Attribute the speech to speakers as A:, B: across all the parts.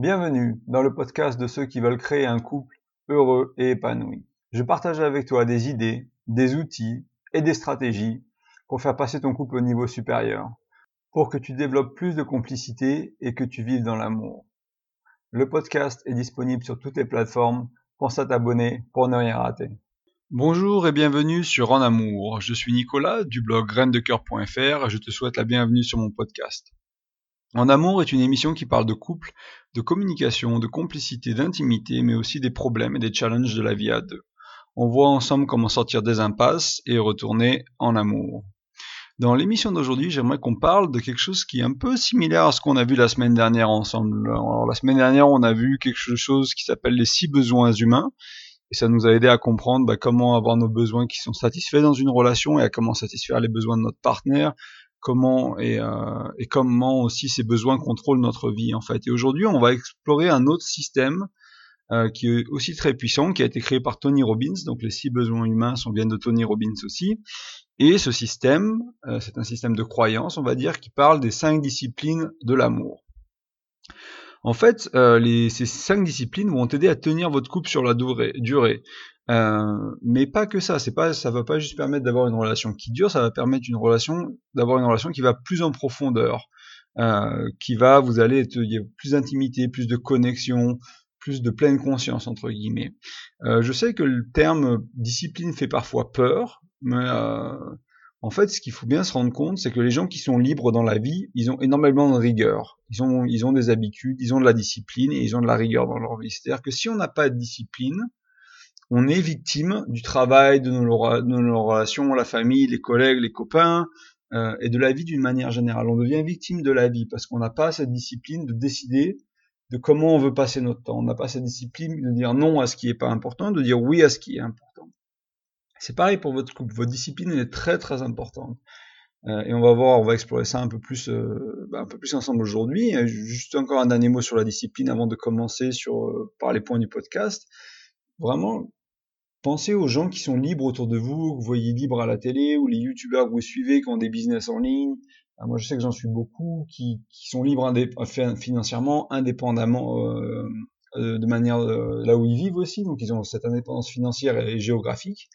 A: Bienvenue dans le podcast de ceux qui veulent créer un couple heureux et épanoui. Je partage avec toi des idées, des outils et des stratégies pour faire passer ton couple au niveau supérieur, pour que tu développes plus de complicité et que tu vives dans l'amour. Le podcast est disponible sur toutes les plateformes. Pense à t'abonner pour ne rien rater.
B: Bonjour et bienvenue sur En Amour. Je suis Nicolas du blog graindecoeur.fr et je te souhaite la bienvenue sur mon podcast. En Amour est une émission qui parle de couple, de communication, de complicité, d'intimité, mais aussi des problèmes et des challenges de la vie à deux. On voit ensemble comment sortir des impasses et retourner en amour. Dans l'émission d'aujourd'hui, j'aimerais qu'on parle de quelque chose qui est un peu similaire à ce qu'on a vu la semaine dernière ensemble. Alors, la semaine dernière, on a vu quelque chose qui s'appelle les six besoins humains. Et ça nous a aidé à comprendre bah, comment avoir nos besoins qui sont satisfaits dans une relation et à comment satisfaire les besoins de notre partenaire, comment et, euh, et, comment aussi ces besoins contrôlent notre vie en fait. Et aujourd'hui, on va explorer un autre système euh, qui est aussi très puissant, qui a été créé par Tony Robbins. Donc les six besoins humains sont viennent de Tony Robbins aussi. Et ce système, euh, c'est un système de croyance, on va dire, qui parle des cinq disciplines de l'amour. En fait, ces cinq disciplines vont t'aider à tenir votre couple sur la durée. Euh, mais pas que ça, c'est pas, ça va pas juste permettre d'avoir une relation qui dure, ça va permettre une relation, d'avoir une relation qui va plus en profondeur, euh, qui va, vous allez, il y a plus d'intimité, plus de connexion, plus de pleine conscience entre guillemets. Euh, je sais que le terme discipline fait parfois peur, mais euh, en fait, ce qu'il faut bien se rendre compte, c'est que les gens qui sont libres dans la vie, ils ont énormément de rigueur. Ils ont, ils ont des habitudes, ils ont de la discipline et ils ont de la rigueur dans leur vie. C'est-à-dire que si on n'a pas de discipline, on est victime du travail, de nos, relations, la famille, les collègues, les copains, euh, et de la vie d'une manière générale. On devient victime de la vie parce qu'on n'a pas cette discipline de décider de comment on veut passer notre temps. On n'a pas cette discipline de dire non à ce qui n'est pas important, de dire oui à ce qui est important. C'est pareil pour votre couple. Votre discipline est très très importante. Euh, et on va voir, on va explorer ça un peu plus, euh, bah, un peu plus ensemble aujourd'hui. Juste encore un dernier mot sur la discipline avant de commencer sur par les points du podcast. Vraiment, Pensez aux gens qui sont libres autour de vous, que vous voyez libres à la télé, ou les youtubeurs que vous suivez qui ont des business en ligne. Ah, moi, je sais que j'en suis beaucoup qui, sont libres financièrement, indépendamment euh, euh, de manière euh, là où ils vivent aussi. Donc, ils ont cette indépendance financière et géographique.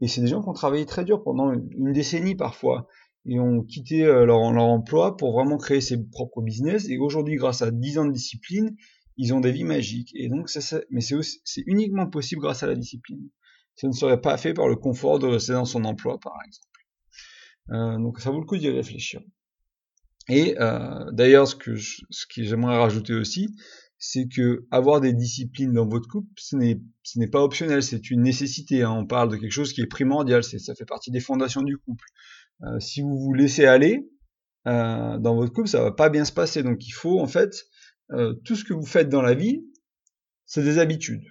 B: Et c'est des gens qui ont travaillé très dur pendant une décennie parfois et ont quitté leur, leur emploi pour vraiment créer ses propres business. Et aujourd'hui, grâce à 10 ans de discipline, ils ont des vies magiques. Et donc, c'est mais c'est uniquement possible grâce à la discipline. Ça ne serait pas fait par le confort de rester dans son emploi, par exemple. Euh, donc, ça vaut le coup d'y réfléchir. Et euh, d'ailleurs, ce que ce que j'aimerais rajouter aussi, c'est que avoir des disciplines dans votre couple, ce n'est pas optionnel, c'est une nécessité. Hein. On parle de quelque chose qui est primordial, c'est ça fait partie des fondations du couple. Euh, si vous vous laissez aller dans votre couple, ça va pas bien se passer. Donc, il faut en fait euh, tout ce que vous faites dans la vie, c'est des habitudes.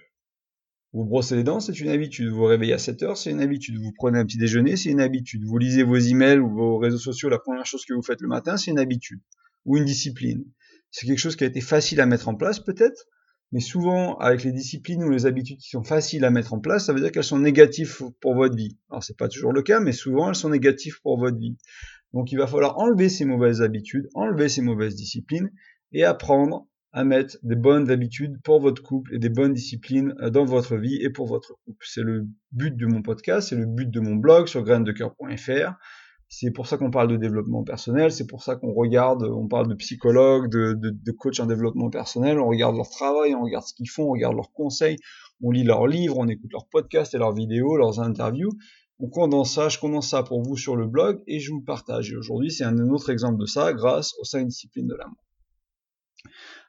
B: Vous brossez les dents, c'est une habitude. Vous vous réveillez à 7 heures, c'est une habitude. Vous prenez un petit déjeuner, c'est une habitude. Vous lisez vos emails ou vos réseaux sociaux, la première chose que vous faites le matin, c'est une habitude ou une discipline. C'est quelque chose qui a été facile à mettre en place peut-être, mais souvent avec les disciplines ou les habitudes qui sont faciles à mettre en place, ça veut dire qu'elles sont négatives pour votre vie. Alors c'est pas toujours le cas, mais souvent elles sont négatives pour votre vie. Donc il va falloir enlever ces mauvaises habitudes, enlever ces mauvaises disciplines et apprendre à mettre des bonnes habitudes pour votre couple et des bonnes disciplines euh, dans votre vie et pour votre couple. C'est le but de mon podcast, c'est le but de mon blog sur graindecoeur.fr. C'est pour ça qu'on parle de développement personnel, c'est pour ça qu'on regarde, on parle de psychologues, de, de, de coachs en développement personnel, on regarde leur travail, on regarde ce qu'ils font, on regarde leurs conseils, on lit leurs livres, on écoute leurs podcasts et leurs vidéos, leurs interviews. On condense ça, je condense ça pour vous sur le blog et je vous partage. Et aujourd'hui, c'est un autre exemple de ça grâce aux cinq disciplines de l'amour.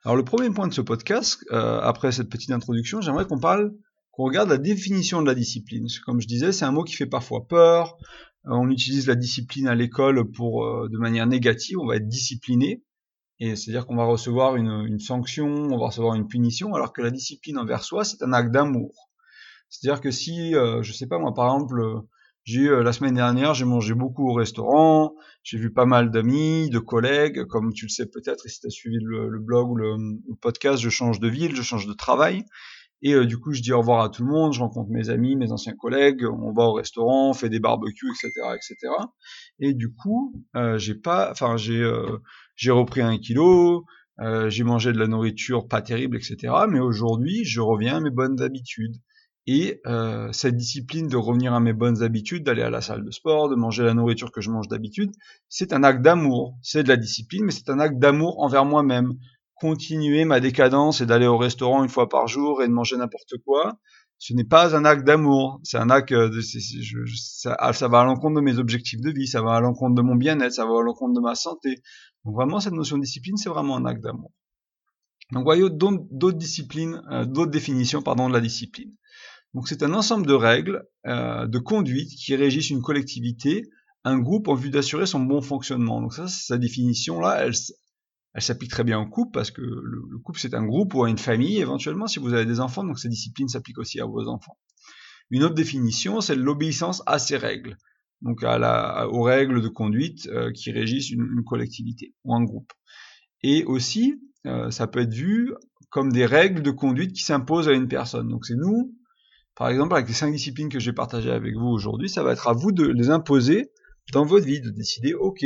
B: Alors le premier point de ce podcast, euh, après cette petite introduction, j'aimerais qu'on parle, qu'on regarde la définition de la discipline. Comme je disais, c'est un mot qui fait parfois peur. Euh, on utilise la discipline à l'école pour euh, de manière négative. On va être discipliné, et c'est-à-dire qu'on va recevoir une, une, sanction, on va recevoir une punition, alors que la discipline envers soi, c'est un acte d'amour. C'est-à-dire que si, je sais pas moi, par exemple, j'ai euh, la semaine dernière, j'ai mangé beaucoup au restaurant, j'ai vu pas mal d'amis, de collègues, comme tu le sais peut-être, si tu as suivi le, blog ou le, podcast, je change de ville, je change de travail. Et euh, du coup, je dis au revoir à tout le monde, je rencontre mes amis, mes anciens collègues, on va au restaurant, on fait des barbecues, etc., etc. Et du coup, euh, j'ai pas, enfin j'ai j'ai repris un kilo, euh, j'ai mangé de la nourriture pas terrible, etc. Mais aujourd'hui, je reviens à mes bonnes habitudes. Et euh, cette discipline de revenir à mes bonnes habitudes, d'aller à la salle de sport, de manger la nourriture que je mange d'habitude, c'est un acte d'amour. C'est de la discipline, mais c'est un acte d'amour envers moi-même. Continuer ma décadence et d'aller au restaurant une fois par jour et de manger n'importe quoi, ce n'est pas un acte d'amour. C'est un acte de, ça, ça, va à l'encontre de mes objectifs de vie, ça va à l'encontre de mon bien-être, ça va à l'encontre de ma santé. Donc vraiment, cette notion de discipline, c'est vraiment un acte d'amour. Donc voyez d'autres disciplines, euh, d'autres définitions, pardon, de la discipline. Donc c'est un ensemble de règles, euh, de conduite qui régissent une collectivité, un groupe en vue d'assurer son bon fonctionnement. Donc ça, sa définition là, elle, s'applique très bien au couple parce que le, couple c'est un groupe ou à une famille éventuellement si vous avez des enfants, donc ces disciplines s'appliquent aussi à vos enfants. Une autre définition, c'est l'obéissance à ces règles, donc aux règles de conduite euh, qui régissent une, collectivité ou un groupe. Et aussi, euh, ça peut être vu comme des règles de conduite qui s'imposent à une personne. Donc c'est nous, par exemple, avec les cinq disciplines que j'ai partagées avec vous aujourd'hui, ça va être à vous de les imposer dans votre vie, de décider, ok,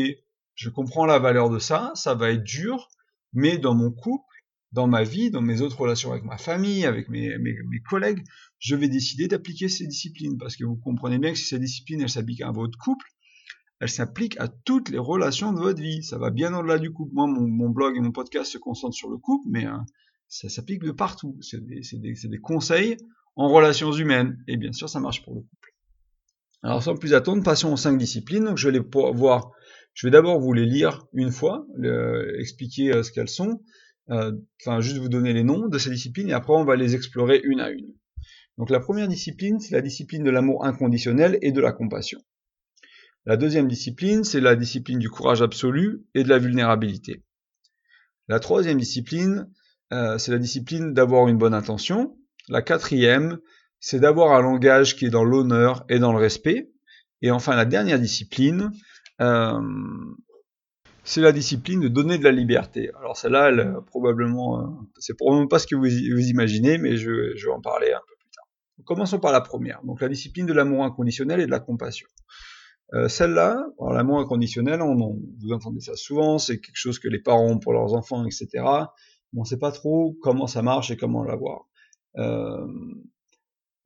B: je comprends la valeur de ça, ça va être dur, mais dans mon couple, dans ma vie, dans mes autres relations avec ma famille, avec mes, mes, collègues, je vais décider d'appliquer ces disciplines, parce que vous comprenez bien que si ces disciplines, elles s'appliquent à votre couple, elles s'appliquent à toutes les relations de votre vie. Ça va bien au-delà du couple. Moi, mon, blog et mon podcast se concentrent sur le couple, mais euh, ça s'applique de partout. C'est des, des, des, conseils en relations humaines. Et bien sûr, ça marche pour le couple. Alors, sans plus attendre, passons aux cinq disciplines. Donc, je vais les voir je vais d'abord vous les lire une fois, expliquer euh, ce qu'elles sont, euh, enfin juste vous donner les noms de ces disciplines et après on va les explorer une à une. Donc la première discipline, c'est la discipline de l'amour inconditionnel et de la compassion. La deuxième discipline, c'est la discipline du courage absolu et de la vulnérabilité. La troisième discipline, euh, c'est la discipline d'avoir une bonne intention. La quatrième, c'est d'avoir un langage qui est dans l'honneur et dans le respect. Et enfin, la dernière discipline, euh, c'est la discipline de donner de la liberté. Alors celle-là, elle, probablement, euh, c'est probablement pas ce que vous, imaginez, mais je, vais en parler un peu plus tard. commençons par la première, donc la discipline de l'amour inconditionnel et de la compassion. Euh, celle-là, l'amour inconditionnel, on, vous entendez ça souvent, c'est quelque chose que les parents ont pour leurs enfants, etc. Mais on ne sait pas trop comment ça marche et comment l'avoir. Euh,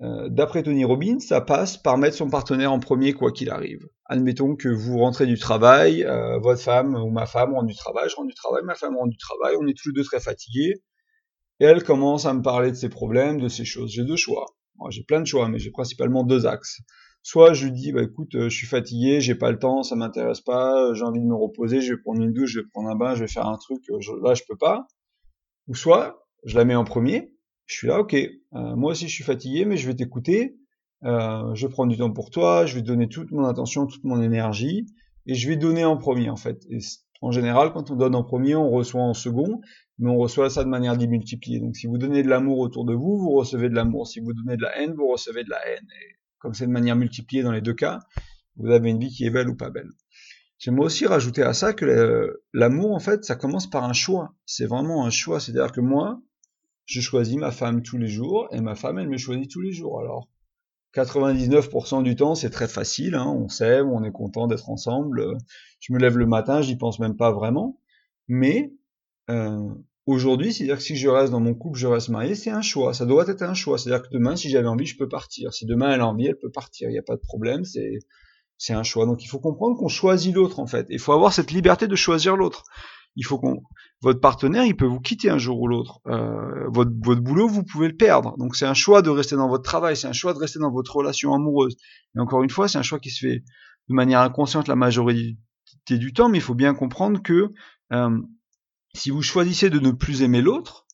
B: euh, d'après Tony Robbins, ça passe par mettre son partenaire en premier quoi qu'il arrive. Admettons que vous rentrez du travail, euh, votre femme ou ma femme rentre du travail, je rentre du travail, ma femme rentre du travail, on est tous les deux très fatigués, et elle commence à me parler de ses problèmes, de ses choses. J'ai deux choix. J'ai plein de choix, mais j'ai principalement deux axes. Soit je lui dis, bah écoute, je suis fatigué, j'ai pas le temps, ça m'intéresse pas, j'ai envie de me reposer, je vais prendre une douche, je vais prendre un bain, je vais faire un truc, là je peux pas. Ou soit je la mets en premier, je suis là, ok, euh, moi aussi je suis fatigué, mais je vais t'écouter, euh, je prends du temps pour toi, je vais donner toute mon attention, toute mon énergie, et je vais donner en premier en fait. En général, quand on donne en premier, on reçoit en second, mais on reçoit ça de manière démultipliée. Donc si vous donnez de l'amour autour de vous, vous recevez de l'amour. Si vous donnez de la haine, vous recevez de la haine. Et comme c'est de manière multipliée dans les deux cas, vous avez une vie qui est belle ou pas belle. J'aimerais aussi rajouter à ça que l'amour, en fait, ça commence par un choix. C'est vraiment un choix. C'est-à-dire que moi, je choisis ma femme tous les jours et ma femme, elle me choisit tous les jours. Alors, 99% du temps, c'est très facile, hein, on s'aime, on est content d'être ensemble. Je me lève le matin, j'y pense même pas vraiment. Mais euh, aujourd'hui, c'est-à-dire que si je reste dans mon couple, je reste marié, c'est un choix. Ça doit être un choix. C'est-à-dire que demain, si j'avais envie, je peux partir. Si demain elle a envie, elle peut partir. Il n'y a pas de problème. C'est c'est un choix. Donc il faut comprendre qu'on choisit l'autre en fait. Il faut avoir cette liberté de choisir l'autre il faut qu'on votre partenaire, il peut vous quitter un jour ou l'autre. Euh, votre, votre boulot, vous pouvez le perdre. Donc c'est un choix de rester dans votre travail, c'est un choix de rester dans votre relation amoureuse. Et encore une fois, c'est un choix qui se fait de manière inconsciente la majorité du temps, mais il faut bien comprendre que euh, si vous choisissez de ne plus aimer l'autre,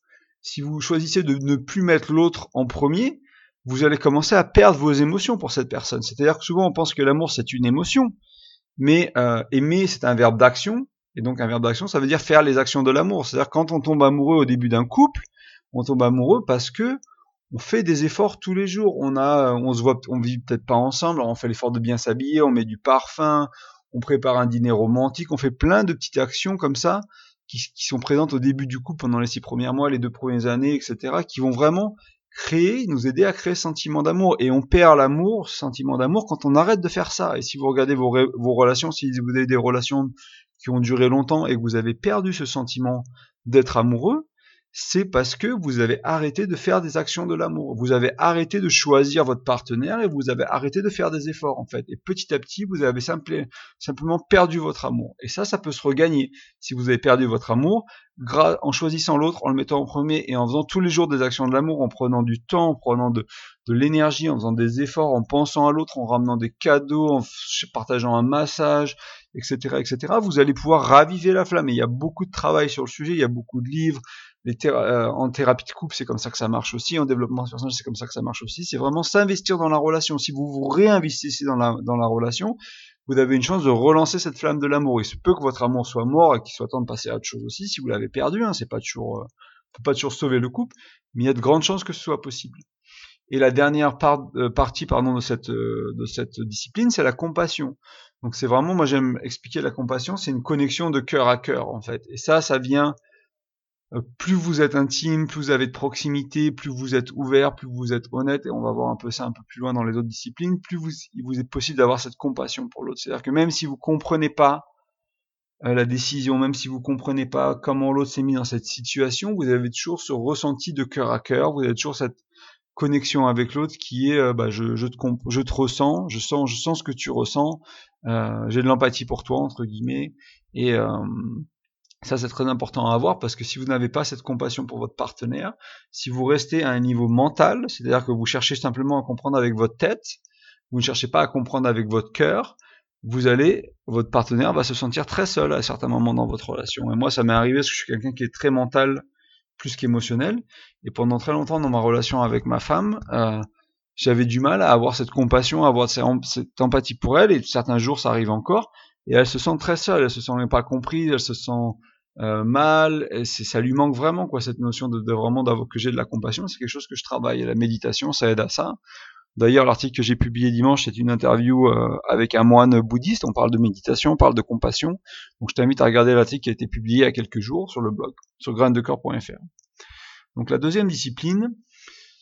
B: si vous choisissez de ne plus mettre l'autre en premier, vous allez commencer à perdre vos émotions pour cette personne. C'est-à-dire que souvent on pense que l'amour c'est une émotion, mais euh, aimer c'est un verbe d'action, et donc un verbe d'action, ça veut dire faire les actions de l'amour. C'est-à-dire quand on tombe amoureux au début d'un couple, on tombe amoureux parce que on fait des efforts tous les jours. On a, on se voit, on vit peut-être pas ensemble, on fait l'effort de bien s'habiller, on met du parfum, on prépare un dîner romantique, on fait plein de petites actions comme ça qui, sont présentes au début du couple pendant les six premiers mois, les deux premières années, etc., qui vont vraiment créer, nous aider à créer ce sentiment d'amour. Et on perd l'amour, ce sentiment d'amour, quand on arrête de faire ça. Et si vous regardez vos, vos relations, si vous avez des relations qui ont duré longtemps et que vous avez perdu ce sentiment d'être amoureux, c'est parce que vous avez arrêté de faire des actions de l'amour. Vous avez arrêté de choisir votre partenaire et vous avez arrêté de faire des efforts en fait. Et petit à petit, vous avez simplement perdu votre amour. Et ça, ça peut se regagner. Si vous avez perdu votre amour, en choisissant l'autre, en le mettant en premier et en faisant tous les jours des actions de l'amour, en prenant du temps, en prenant de, de l'énergie, en faisant des efforts, en pensant à l'autre, en ramenant des cadeaux, en partageant un massage, etc., etc., vous allez pouvoir raviver la flamme. Et il y a beaucoup de travail sur le sujet, il y a beaucoup de livres, euh, en thérapie de couple, c'est comme ça que ça marche aussi. En développement personnel, c'est comme ça que ça marche aussi. C'est vraiment s'investir dans la relation. Si vous vous réinvestissez dans la, dans la relation, vous avez une chance de relancer cette flamme de l'amour. Il se peut que votre amour soit mort et qu'il soit temps de passer à autre chose aussi. Si vous l'avez perdu, hein, c'est pas toujours, euh, peut pas toujours sauver le couple, mais il y a de grandes chances que ce soit possible. Et la dernière euh, partie, pardon, de cette, de cette discipline, c'est la compassion. Donc c'est vraiment, moi j'aime expliquer la compassion, c'est une connexion de cœur à cœur en fait. Et ça, ça vient euh, plus vous êtes intime, plus vous avez de proximité, plus vous êtes ouvert, plus vous êtes honnête, et on va voir un peu ça un peu plus loin dans les autres disciplines, plus vous, il vous est possible d'avoir cette compassion pour l'autre. C'est-à-dire que même si vous comprenez pas euh, la décision, même si vous comprenez pas comment l'autre s'est mis dans cette situation, vous avez toujours ce ressenti de cœur à cœur, vous avez toujours cette connexion avec l'autre qui est euh, bah, je, je, te je te ressens, je sens, je sens ce que tu ressens, j'ai de l'empathie pour toi entre guillemets, et ça, c'est très important à avoir parce que si vous n'avez pas cette compassion pour votre partenaire, si vous restez à un niveau mental, c'est-à-dire que vous cherchez simplement à comprendre avec votre tête, vous ne cherchez pas à comprendre avec votre cœur, vous allez, votre partenaire va se sentir très seul à certains moments dans votre relation. Et moi, ça m'est arrivé parce que je suis quelqu'un qui est très mental plus qu'émotionnel. Et pendant très longtemps dans ma relation avec ma femme, euh, j'avais du mal à avoir cette compassion, à avoir cette empathie pour elle. Et certains jours, ça arrive encore et elle se sent très seule, elle se sent pas comprise, elle se sent euh, mal, et ça lui manque vraiment quoi cette notion de, de vraiment d'avoir que j'ai de la compassion, c'est quelque chose que je travaille. Et la méditation, ça aide à ça. D'ailleurs, l'article que j'ai publié dimanche, c'est une interview euh, avec un moine bouddhiste. On parle de méditation, on parle de compassion. Donc, je t'invite à regarder l'article qui a été publié il y a quelques jours sur le blog, sur graindecoeur.fr. Donc, la deuxième discipline,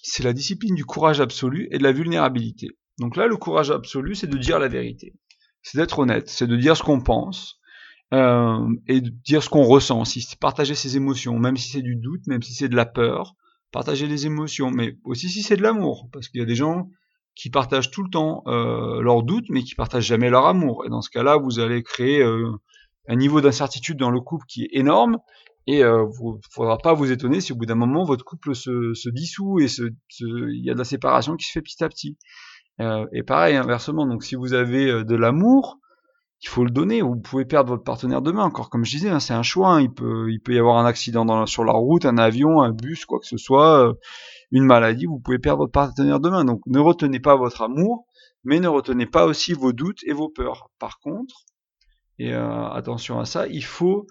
B: c'est la discipline du courage absolu et de la vulnérabilité. Donc là, le courage absolu, c'est de dire la vérité c'est d'être honnête, c'est de dire ce qu'on pense euh, et de dire ce qu'on ressent, si partager ses émotions, même si c'est du doute, même si c'est de la peur, partager les émotions, mais aussi si c'est de l'amour, parce qu'il y a des gens qui partagent tout le temps euh, leurs doutes, mais qui partagent jamais leur amour. Et dans ce cas-là, vous allez créer euh, un niveau d'incertitude dans le couple qui est énorme, et euh, ne faudra pas vous étonner si au bout d'un moment votre couple se, se dissout et il y a de la séparation qui se fait petit à petit. Euh, et pareil, inversement, donc si vous avez euh, de l'amour, il faut le donner. Vous pouvez perdre votre partenaire demain. Encore comme je disais, hein, c'est un choix. Hein. Il peut, y avoir un accident sur la route, un avion, un bus, quoi que ce soit, euh, une maladie. Vous pouvez perdre votre partenaire demain. Donc ne retenez pas votre amour, mais ne retenez pas aussi vos doutes et vos peurs. Par contre, et attention à ça, il faut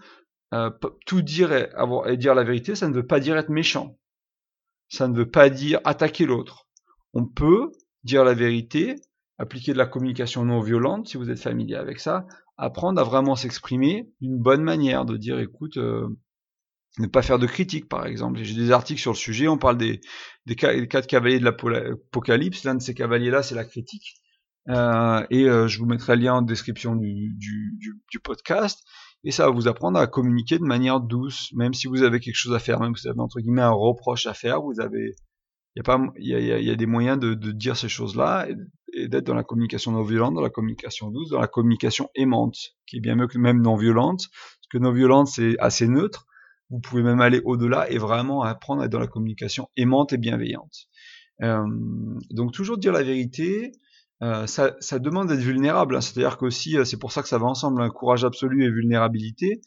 B: tout dire et dire la vérité. Ça ne veut pas dire être méchant. Ça ne veut pas dire attaquer l'autre. On peut dire la vérité, appliquer de la communication non violente, si vous êtes familier avec ça, apprendre à vraiment s'exprimer d'une bonne manière, de dire écoute, euh, ne pas faire de critique par exemple. J'ai des articles sur le sujet, on parle des, des, quatre cavaliers de l'Apocalypse, l'un de ces cavaliers-là c'est la critique, euh, et euh, je vous mettrai le lien en description du, du, du, podcast, et ça va vous apprendre à communiquer de manière douce, même si vous avez quelque chose à faire, même si vous avez entre guillemets un reproche à faire, vous avez il y a pas, il y a, y a, des moyens de, de dire ces choses-là et, d'être dans la communication non violente, dans la communication douce, dans la communication aimante, qui est bien mieux que même non violente. Parce que non violente, c'est assez neutre. Vous pouvez même aller au-delà et vraiment apprendre à être dans la communication aimante et bienveillante. Euh, donc toujours dire la vérité, euh, ça, ça, demande d'être vulnérable. Hein. C'est-à-dire qu'aussi, euh, c'est pour ça que ça va ensemble, un courage absolu et vulnérabilité.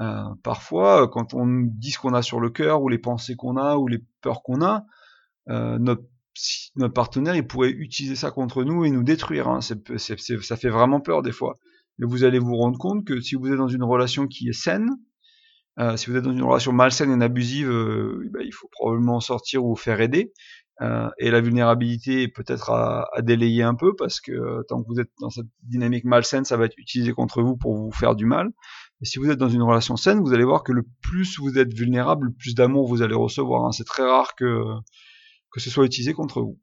B: Euh, parfois, quand on dit ce qu'on a sur le cœur, ou les pensées qu'on a, ou les peurs qu'on a, euh, notre, notre, partenaire il pourrait utiliser ça contre nous et nous détruire. Hein. ça fait vraiment peur des fois. Mais vous allez vous rendre compte que si vous êtes dans une relation qui est saine, euh, si vous êtes dans une relation malsaine et abusive, euh, bah, il faut probablement sortir ou faire aider. Euh, et la vulnérabilité est peut-être à, à, délayer un peu parce que euh, tant que vous êtes dans cette dynamique malsaine, ça va être utilisé contre vous pour vous faire du mal. Et si vous êtes dans une relation saine, vous allez voir que le plus vous êtes vulnérable, le plus d'amour vous allez recevoir. Hein. C'est très rare que que ce soit utilisé contre vous.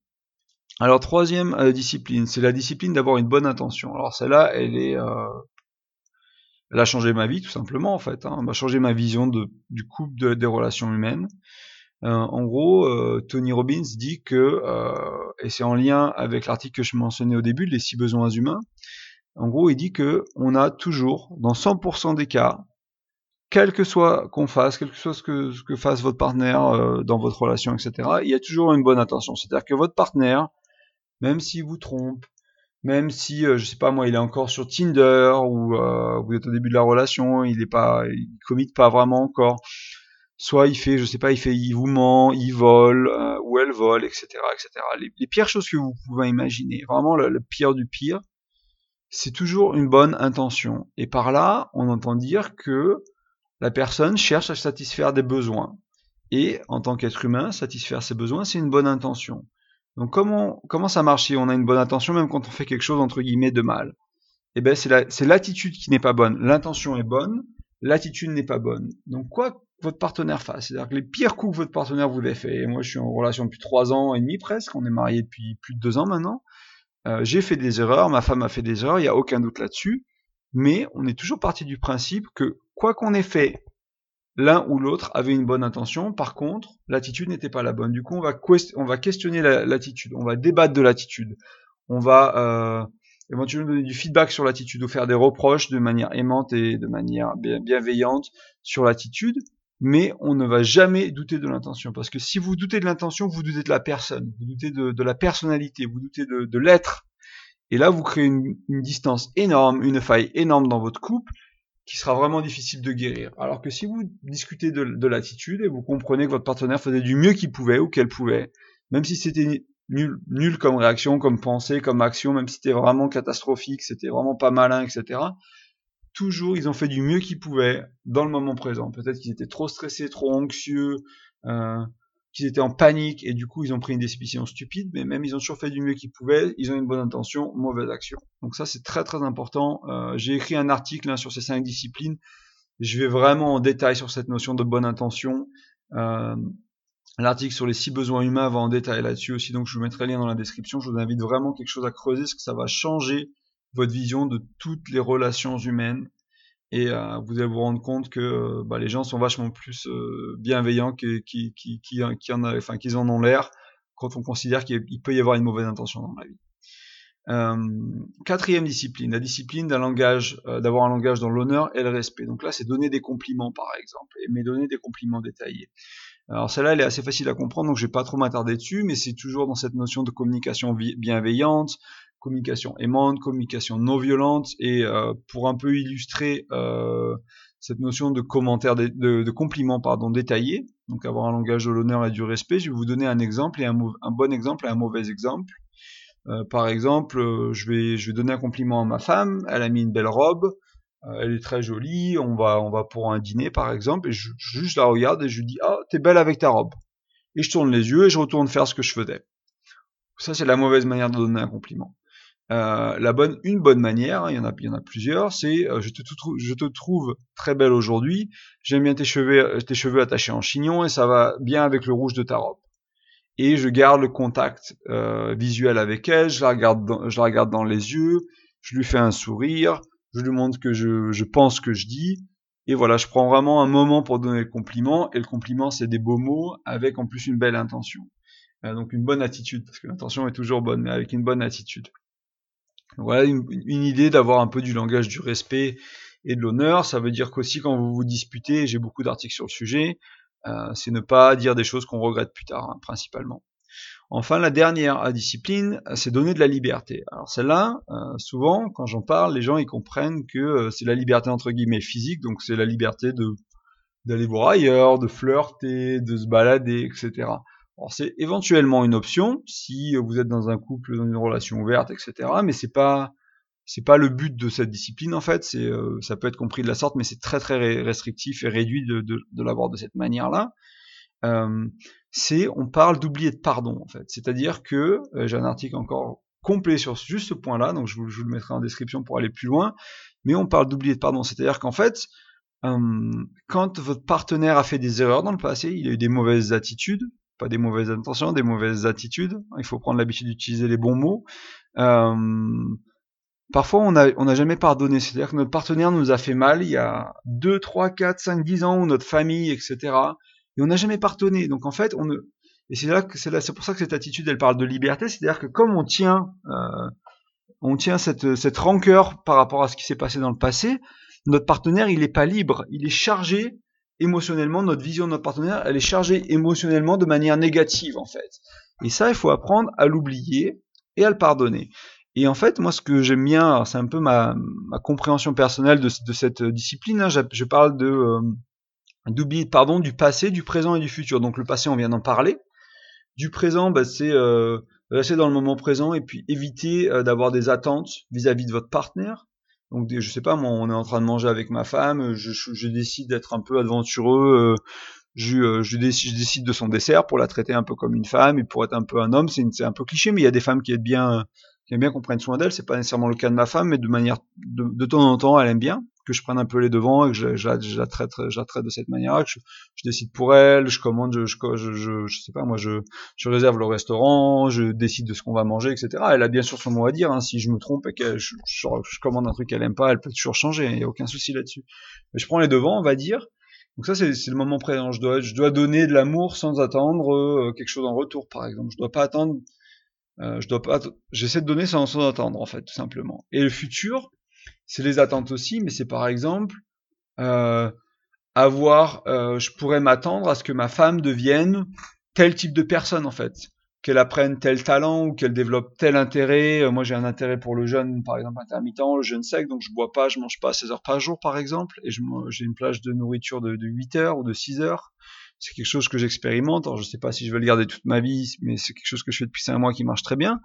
B: Alors troisième euh, discipline, c'est la discipline d'avoir une bonne intention. Alors celle-là, elle est, euh, elle a changé ma vie tout simplement en fait. Hein. Elle m'a changé ma vision du couple, des relations humaines. Euh, en gros, Tony Robbins dit que, et c'est en lien avec l'article que je mentionnais au début, les six besoins humains. En gros, il dit que on a toujours, dans 100% des cas, quel que soit qu'on fasse, quel que soit ce que, que fasse votre partenaire dans votre relation, etc., il y a toujours une bonne intention. C'est-à-dire que votre partenaire, même s'il vous trompe, même si je sais pas moi, il est encore sur Tinder ou vous êtes au début de la relation, il est pas, il commit pas vraiment encore soit il fait, je sais pas, il fait, il vous ment, il vole, euh, ou elle vole, etc., etc. Les, pires choses que vous pouvez imaginer, vraiment le, pire du pire, c'est toujours une bonne intention. Et par là, on entend dire que la personne cherche à satisfaire des besoins. Et en tant qu'être humain, satisfaire ses besoins, c'est une bonne intention. Donc comment comment ça marche si on a une bonne intention, même quand on fait quelque chose entre guillemets de mal? Eh ben c'est l'attitude qui n'est pas bonne. L'intention est bonne, l'attitude n'est pas bonne. Donc quoi votre partenaire fasse. C'est-à-dire que les pires coups que votre partenaire vous ait fait, et moi je suis en relation depuis trois ans et demi presque, on est marié depuis plus de deux ans maintenant, euh, j'ai fait des erreurs, ma femme a fait des erreurs, il n'y a aucun doute là-dessus, mais on est toujours parti du principe que quoi qu'on ait fait, l'un ou l'autre avait une bonne intention, par contre, l'attitude n'était pas la bonne. Du coup, on va, on va questionner l'attitude, on va débattre de l'attitude, on va euh, éventuellement donner du feedback sur l'attitude ou faire des reproches de manière aimante et de manière bienveillante sur l'attitude, mais on ne va jamais douter de l'intention. Parce que si vous doutez de l'intention, vous doutez de la personne, vous doutez de, la personnalité, vous doutez de, l'être. Et là, vous créez une, distance énorme, une faille énorme dans votre couple qui sera vraiment difficile de guérir. Alors que si vous discutez de, l'attitude et vous comprenez que votre partenaire faisait du mieux qu'il pouvait ou qu'elle pouvait, même si c'était nul, nul comme réaction, comme pensée, comme action, même si c'était vraiment catastrophique, c'était vraiment pas malin, etc toujours, ils ont fait du mieux qu'ils pouvaient dans le moment présent. Peut-être qu'ils étaient trop stressés, trop anxieux, euh, qu'ils étaient en panique et du coup ils ont pris une décision stupide, mais même ils ont toujours fait du mieux qu'ils pouvaient, ils ont une bonne intention, mauvaise action. Donc ça c'est très très important. Euh, j'ai écrit un article hein, sur ces cinq disciplines. Je vais vraiment en détail sur cette notion de bonne intention. Euh, L'article sur les six besoins humains va en détail là-dessus aussi, donc je vous mettrai le lien dans la description. Je vous invite vraiment quelque chose à creuser, parce que ça va changer votre vision de toutes les relations humaines et euh, vous allez vous rendre compte que euh, bah, les gens sont vachement plus euh, bienveillants qu'ils qui, qui, qui, en, ont l'air quand on considère qu'il peut y avoir une mauvaise intention dans la vie. quatrième discipline, la discipline d'un langage, d'avoir un langage dans l'honneur et le respect. Donc là, c'est donner des compliments, par exemple, mais donner des compliments détaillés. Alors celle-là, elle est assez facile à comprendre, donc je vais pas trop m'attarder dessus, mais c'est toujours dans cette notion de communication bienveillante, communication aimante, communication non violente, et euh, pour un peu illustrer euh, cette notion de commentaire, de, de, compliments pardon, détaillés, donc avoir un langage de l'honneur et du respect, je vais vous donner un exemple et un, bon exemple et un mauvais exemple. Euh, par exemple, je vais, je vais donner un compliment à ma femme, elle a mis une belle robe, elle est très jolie, on va, on va pour un dîner par exemple, et je, je juste la regarde et je lui dis ah t'es belle avec ta robe, et je tourne les yeux et je retourne faire ce que je faisais. Ça c'est la mauvaise manière de donner un compliment. Euh, la bonne, une bonne manière, il y en a, plusieurs, c'est euh, je, te, je te trouve très belle aujourd'hui, j'aime bien tes cheveux, tes cheveux attachés en chignon et ça va bien avec le rouge de ta robe. Et je garde le contact euh, visuel avec elle, je la regarde, dans, les yeux, je lui fais un sourire, je lui montre que je, je pense que je dis, et voilà, je prends vraiment un moment pour donner le compliment, et le compliment c'est des beaux mots avec en plus une belle intention. donc une bonne attitude, parce que l'intention est toujours bonne, mais avec une bonne attitude. Voilà une, idée d'avoir un peu du langage du respect et de l'honneur. Ça veut dire qu'aussi quand vous vous disputez, j'ai beaucoup d'articles sur le sujet, euh, c'est ne pas dire des choses qu'on regrette plus tard, hein, principalement. Enfin, la dernière discipline, c'est donner de la liberté. Alors celle-là, euh, souvent, quand j'en parle, les gens ils comprennent que euh, c'est la liberté entre guillemets physique, donc c'est la liberté d'aller voir ailleurs, de flirter, de se balader, etc. C'est éventuellement une option si vous êtes dans un couple, dans une relation ouverte, etc. Mais c'est pas c'est pas le but de cette discipline en fait. C'est euh, ça peut être compris de la sorte, mais c'est très très restrictif et réduit de, l'avoir de cette manière-là. Euh, c'est on parle d'oublier de pardon en fait. C'est-à-dire que euh, j'ai un article encore complet sur juste ce point-là, donc je vous, je vous, le mettrai en description pour aller plus loin. Mais on parle d'oublier de pardon, c'est-à-dire qu'en fait, quand votre partenaire a fait des erreurs dans le passé, il a eu des mauvaises attitudes, pas des mauvaises intentions, des mauvaises attitudes. Il faut prendre l'habitude d'utiliser les bons mots. Euh, parfois on n'a jamais pardonné. C'est-à-dire que notre partenaire nous a fait mal il y a 2, 3, 4, 5, 10 ans, ou notre famille, etc. Et on n'a jamais pardonné. Donc en fait. Et c'est là, c'est pour ça que cette attitude, elle parle de liberté. C'est-à-dire que comme on tient, euh, on tient cette, cette rancœur par rapport à ce qui s'est passé dans le passé, notre partenaire, il n'est pas libre. Il est chargé émotionnellement. Notre vision de notre partenaire, elle est chargée émotionnellement de manière négative, en fait. Et ça, il faut apprendre à l'oublier et à le pardonner. Et en fait, moi, ce que j'aime bien, c'est un peu ma, ma, compréhension personnelle de, de cette discipline. Hein, je, parle de euh, d'oublier, pardon, du passé, du présent et du futur. Donc le passé, on vient d'en parler. Du présent, bah, c'est euh, rester dans le moment présent et puis éviter euh, d'avoir des attentes vis-à-vis -vis de votre partenaire. Donc je sais pas, moi, on est en train de manger avec ma femme, je, décide d'être un peu aventureux. Euh, je, décide, je, décide, de son dessert pour la traiter un peu comme une femme et pour être un peu un homme. C'est un peu cliché, mais il y a des femmes qui aiment bien J'aime bien qu'on prenne soin d'elle. C'est pas nécessairement le cas de ma femme, mais de manière, de, temps en temps, elle aime bien que je prenne un peu les devants et que je, la traite, de cette manière-là. Je, je, décide pour elle, je commande, je, je, sais pas, moi, je, réserve le restaurant, je décide de ce qu'on va manger, etc. Elle a bien sûr son mot à dire. Hein. Si je me trompe et que je, commande un truc qu'elle aime pas, elle peut toujours changer. Il n'y a aucun souci là-dessus. Mais je prends les devants, on va dire. Donc ça, c'est le moment présent. Je dois, donner de l'amour sans attendre euh, quelque chose en retour, par exemple. Je dois pas attendre euh, je dois pas, j'essaie de donner sans, sans attendre en fait, tout simplement. Et le futur, c'est les attentes aussi, mais c'est par exemple euh, avoir, euh, je pourrais m'attendre à ce que ma femme devienne tel type de personne en fait, qu'elle apprenne tel talent ou qu'elle développe tel intérêt. Euh, moi, j'ai un intérêt pour le jeûne, par exemple intermittent, le jeûne sec, donc je bois pas, je mange pas 16 heures par jour, par exemple, et j'ai une plage de nourriture de, de 8 heures ou de 6 heures c'est quelque chose que j'expérimente. Alors je sais pas si je vais le garder toute ma vie, mais c'est quelque chose que je fais depuis cinq mois qui marche très bien.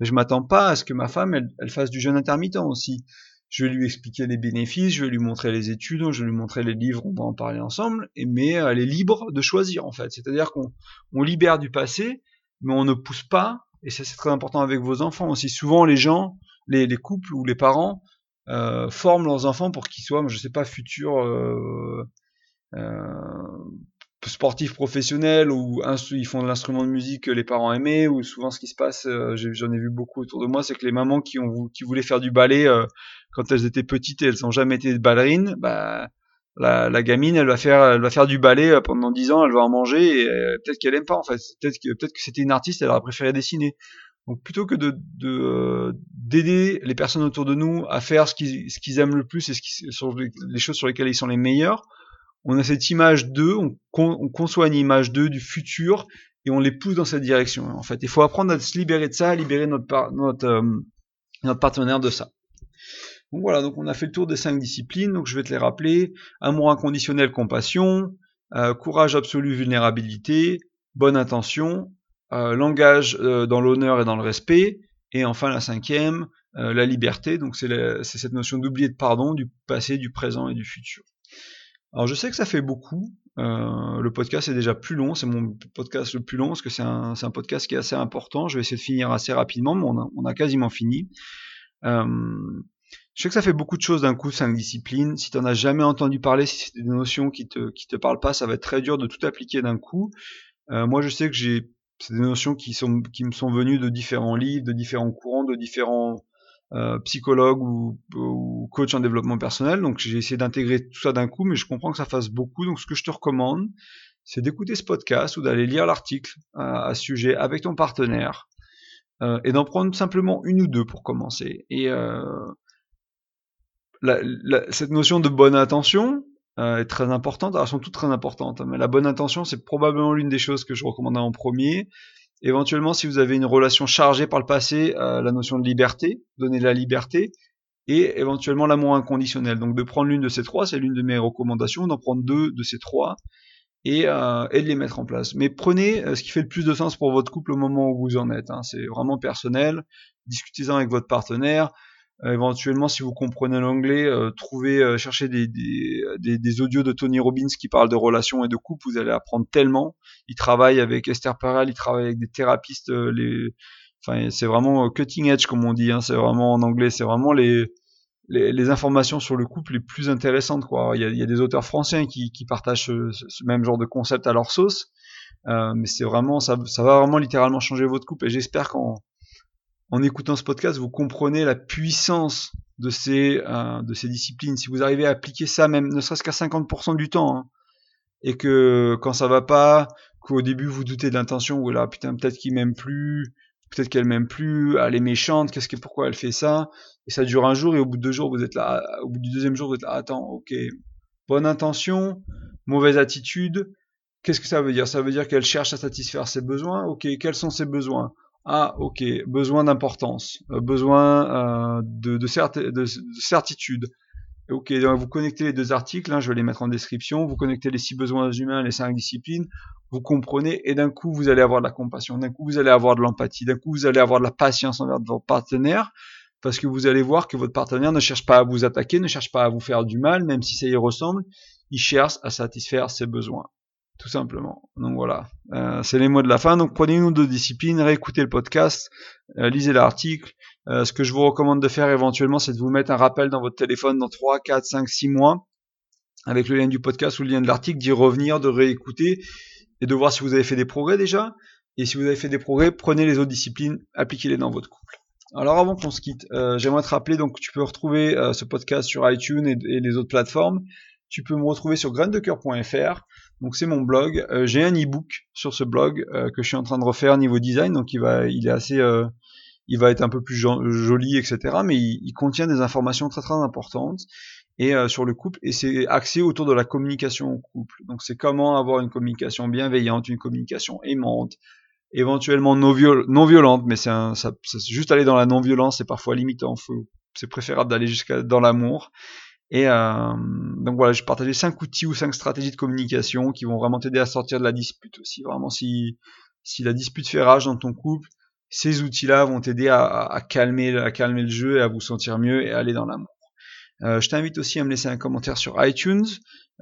B: Je m'attends pas à ce que ma femme elle, fasse du jeûne intermittent aussi. Je vais lui expliquer les bénéfices, je vais lui montrer les études, je vais lui montrer les livres, on va en parler ensemble. Mais elle est libre de choisir en fait. C'est-à-dire qu'on on libère du passé, mais on ne pousse pas. Et ça c'est très important avec vos enfants aussi. Souvent les gens, les, les couples ou les parents euh, forment leurs enfants pour qu'ils soient, je sais pas, futurs. Euh, euh, sportifs professionnels ou ils font de l'instrument de musique que les parents aimaient ou souvent ce qui se passe euh, j'en ai vu beaucoup autour de moi c'est que les mamans qui ont qui voulaient faire du ballet euh, quand elles étaient petites et elles n'ont jamais été ballerines bah la, gamine elle va faire elle va faire du ballet euh, pendant dix ans elle va en manger et peut-être qu'elle aime pas en fait. Peut-être que peut-être que c'était une artiste elle aurait préféré dessiner. Donc plutôt que de d'aider les personnes autour de nous à faire ce qu'ils ce qu'ils aiment le plus et ce qui, sur les choses sur lesquelles ils sont les meilleurs on a cette image d'eux, on, on, conçoit une image d'eux, du futur, et on les pousse dans cette direction. En fait, il faut apprendre à se libérer de ça, à libérer notre, notre, euh, notre partenaire de ça. Donc voilà, donc on a fait le tour des cinq disciplines, donc je vais te les rappeler. Amour inconditionnel, compassion, euh, courage absolu, vulnérabilité, bonne intention, euh, langage dans l'honneur et dans le respect, et enfin la cinquième, la liberté, donc c'est cette notion d'oublier de pardon du passé, du présent et du futur. Alors je sais que ça fait beaucoup. Euh, le podcast est déjà plus long, c'est mon podcast le plus long parce que c'est un, podcast qui est assez important. Je vais essayer de finir assez rapidement, mais on a, quasiment fini. Euh, je sais que ça fait beaucoup de choses d'un coup, cinq disciplines. Si tu n'en as jamais entendu parler, si c'est des notions qui te qui te parlent pas, ça va être très dur de tout appliquer d'un coup. Euh, moi, je sais que j'ai c'est des notions qui me sont venues de différents livres, de différents courants, de différents euh, psychologue ou, coach en développement personnel. Donc j'ai essayé d'intégrer tout ça d'un coup, mais je comprends que ça fasse beaucoup. Donc ce que je te recommande, c'est d'écouter ce podcast ou d'aller lire l'article à, à, ce sujet avec ton partenaire euh, et d'en prendre simplement une ou deux pour commencer. Et euh, cette notion de bonne intention euh, est très importante. Alors, elles sont toutes très importantes, hein, mais la bonne intention, c'est probablement l'une des choses que je recommande en premier. Éventuellement, si vous avez une relation chargée par le passé, euh, la notion de liberté, donner la liberté, et éventuellement l'amour inconditionnel. Donc de prendre l'une de ces trois, c'est l'une de mes recommandations, d'en prendre deux de ces trois et, euh, de les mettre en place. Mais prenez euh, ce qui fait le plus de sens pour votre couple au moment où vous en êtes. Hein. C'est vraiment personnel. Discutez-en avec votre partenaire. Euh, éventuellement, si vous comprenez l'anglais, euh, trouvez, euh, cherchez des, des, des, audios de Tony Robbins qui parlent de relations et de couple. Vous allez apprendre tellement. Il travaille avec Esther Perel, il travaille avec des thérapistes. les, enfin, c'est vraiment cutting edge comme on dit. Hein, c'est vraiment en anglais. C'est vraiment les, les, les, informations sur le couple les plus intéressantes. Quoi. Il, y a, il y a des auteurs français qui, qui partagent ce, ce, même genre de concept à leur sauce. mais c'est vraiment, ça, ça va vraiment littéralement changer votre couple. Et j'espère qu'en en écoutant ce podcast, vous comprenez la puissance de ces, euh, de ces disciplines. Si vous arrivez à appliquer ça, même ne serait-ce qu'à 50% du temps, hein, et que quand ça va pas, qu'au début vous doutez de l'intention, ou là putain peut-être qu'il m'aime plus, peut-être qu'elle m'aime plus, elle est méchante, qu'est-ce que pourquoi elle fait ça Et ça dure un jour et au bout de deux jours vous êtes là, au bout du deuxième jour vous êtes là, attends, ok, bonne intention, mauvaise attitude. Qu'est-ce que ça veut dire? Ça veut dire qu'elle cherche à satisfaire ses besoins? Ok, quels sont ses besoins? Ah, ok, besoin d'importance, euh, besoin euh, de, de, de, certitude. Ok, donc vous connectez les deux articles, hein, je vais les mettre en description, vous connectez les six besoins humains, les cinq disciplines, vous comprenez, et d'un coup vous allez avoir de la compassion, d'un coup vous allez avoir de l'empathie, d'un coup vous allez avoir de la patience envers votre partenaire, parce que vous allez voir que votre partenaire ne cherche pas à vous attaquer, ne cherche pas à vous faire du mal, même si ça y ressemble, il cherche à satisfaire ses besoins tout simplement. Donc voilà, euh, c'est les mots de la fin. Donc prenez une ou deux disciplines, réécoutez le podcast, euh, lisez l'article. Euh, ce que je vous recommande de faire éventuellement, c'est de vous mettre un rappel dans votre téléphone dans 3, 4, 5, 6 mois, avec le lien du podcast ou le lien de l'article, d'y revenir, de réécouter et de voir si vous avez fait des progrès déjà. Et si vous avez fait des progrès, prenez les autres disciplines, appliquez-les dans votre couple. Alors avant qu'on se quitte, j'aimerais te rappeler, donc tu peux retrouver ce podcast sur iTunes et, et les autres plateformes. Tu peux me retrouver sur graindecoeur.fr donc c'est mon blog. Euh, j'ai un ebook sur ce blog euh, que je suis en train de refaire niveau design, donc il va, est assez, euh, il va être un peu plus joli, etc. Mais il, contient des informations très très importantes et sur le couple et c'est axé autour de la communication au couple. Donc c'est comment avoir une communication bienveillante, une communication aimante, éventuellement non, non violente, mais c'est juste aller dans la non violence, c'est parfois limitant. C'est préférable d'aller jusqu'à dans l'amour. Et euh, donc voilà, je partageais cinq outils ou cinq stratégies de communication qui vont vraiment t'aider à sortir de la dispute aussi. Vraiment, si, si la dispute fait rage dans ton couple, ces outils-là vont t'aider à, à, calmer, à calmer le jeu et à vous sentir mieux et à aller dans l'amour. Euh, je t'invite aussi à me laisser un commentaire sur iTunes.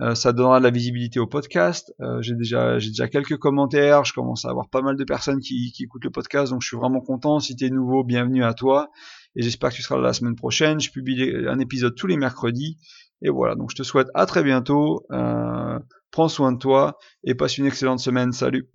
B: Euh, ça donnera de la visibilité au podcast. Euh, j'ai déjà, déjà quelques commentaires. Je commence à avoir pas mal de personnes qui, qui écoutent le podcast, donc je suis vraiment content. Si tu es nouveau, bienvenue à toi et j'espère que tu seras là la semaine prochaine. Je publie un épisode tous les mercredis. Et voilà, donc je te souhaite à très bientôt. Euh, prends soin de toi et passe une excellente semaine. Salut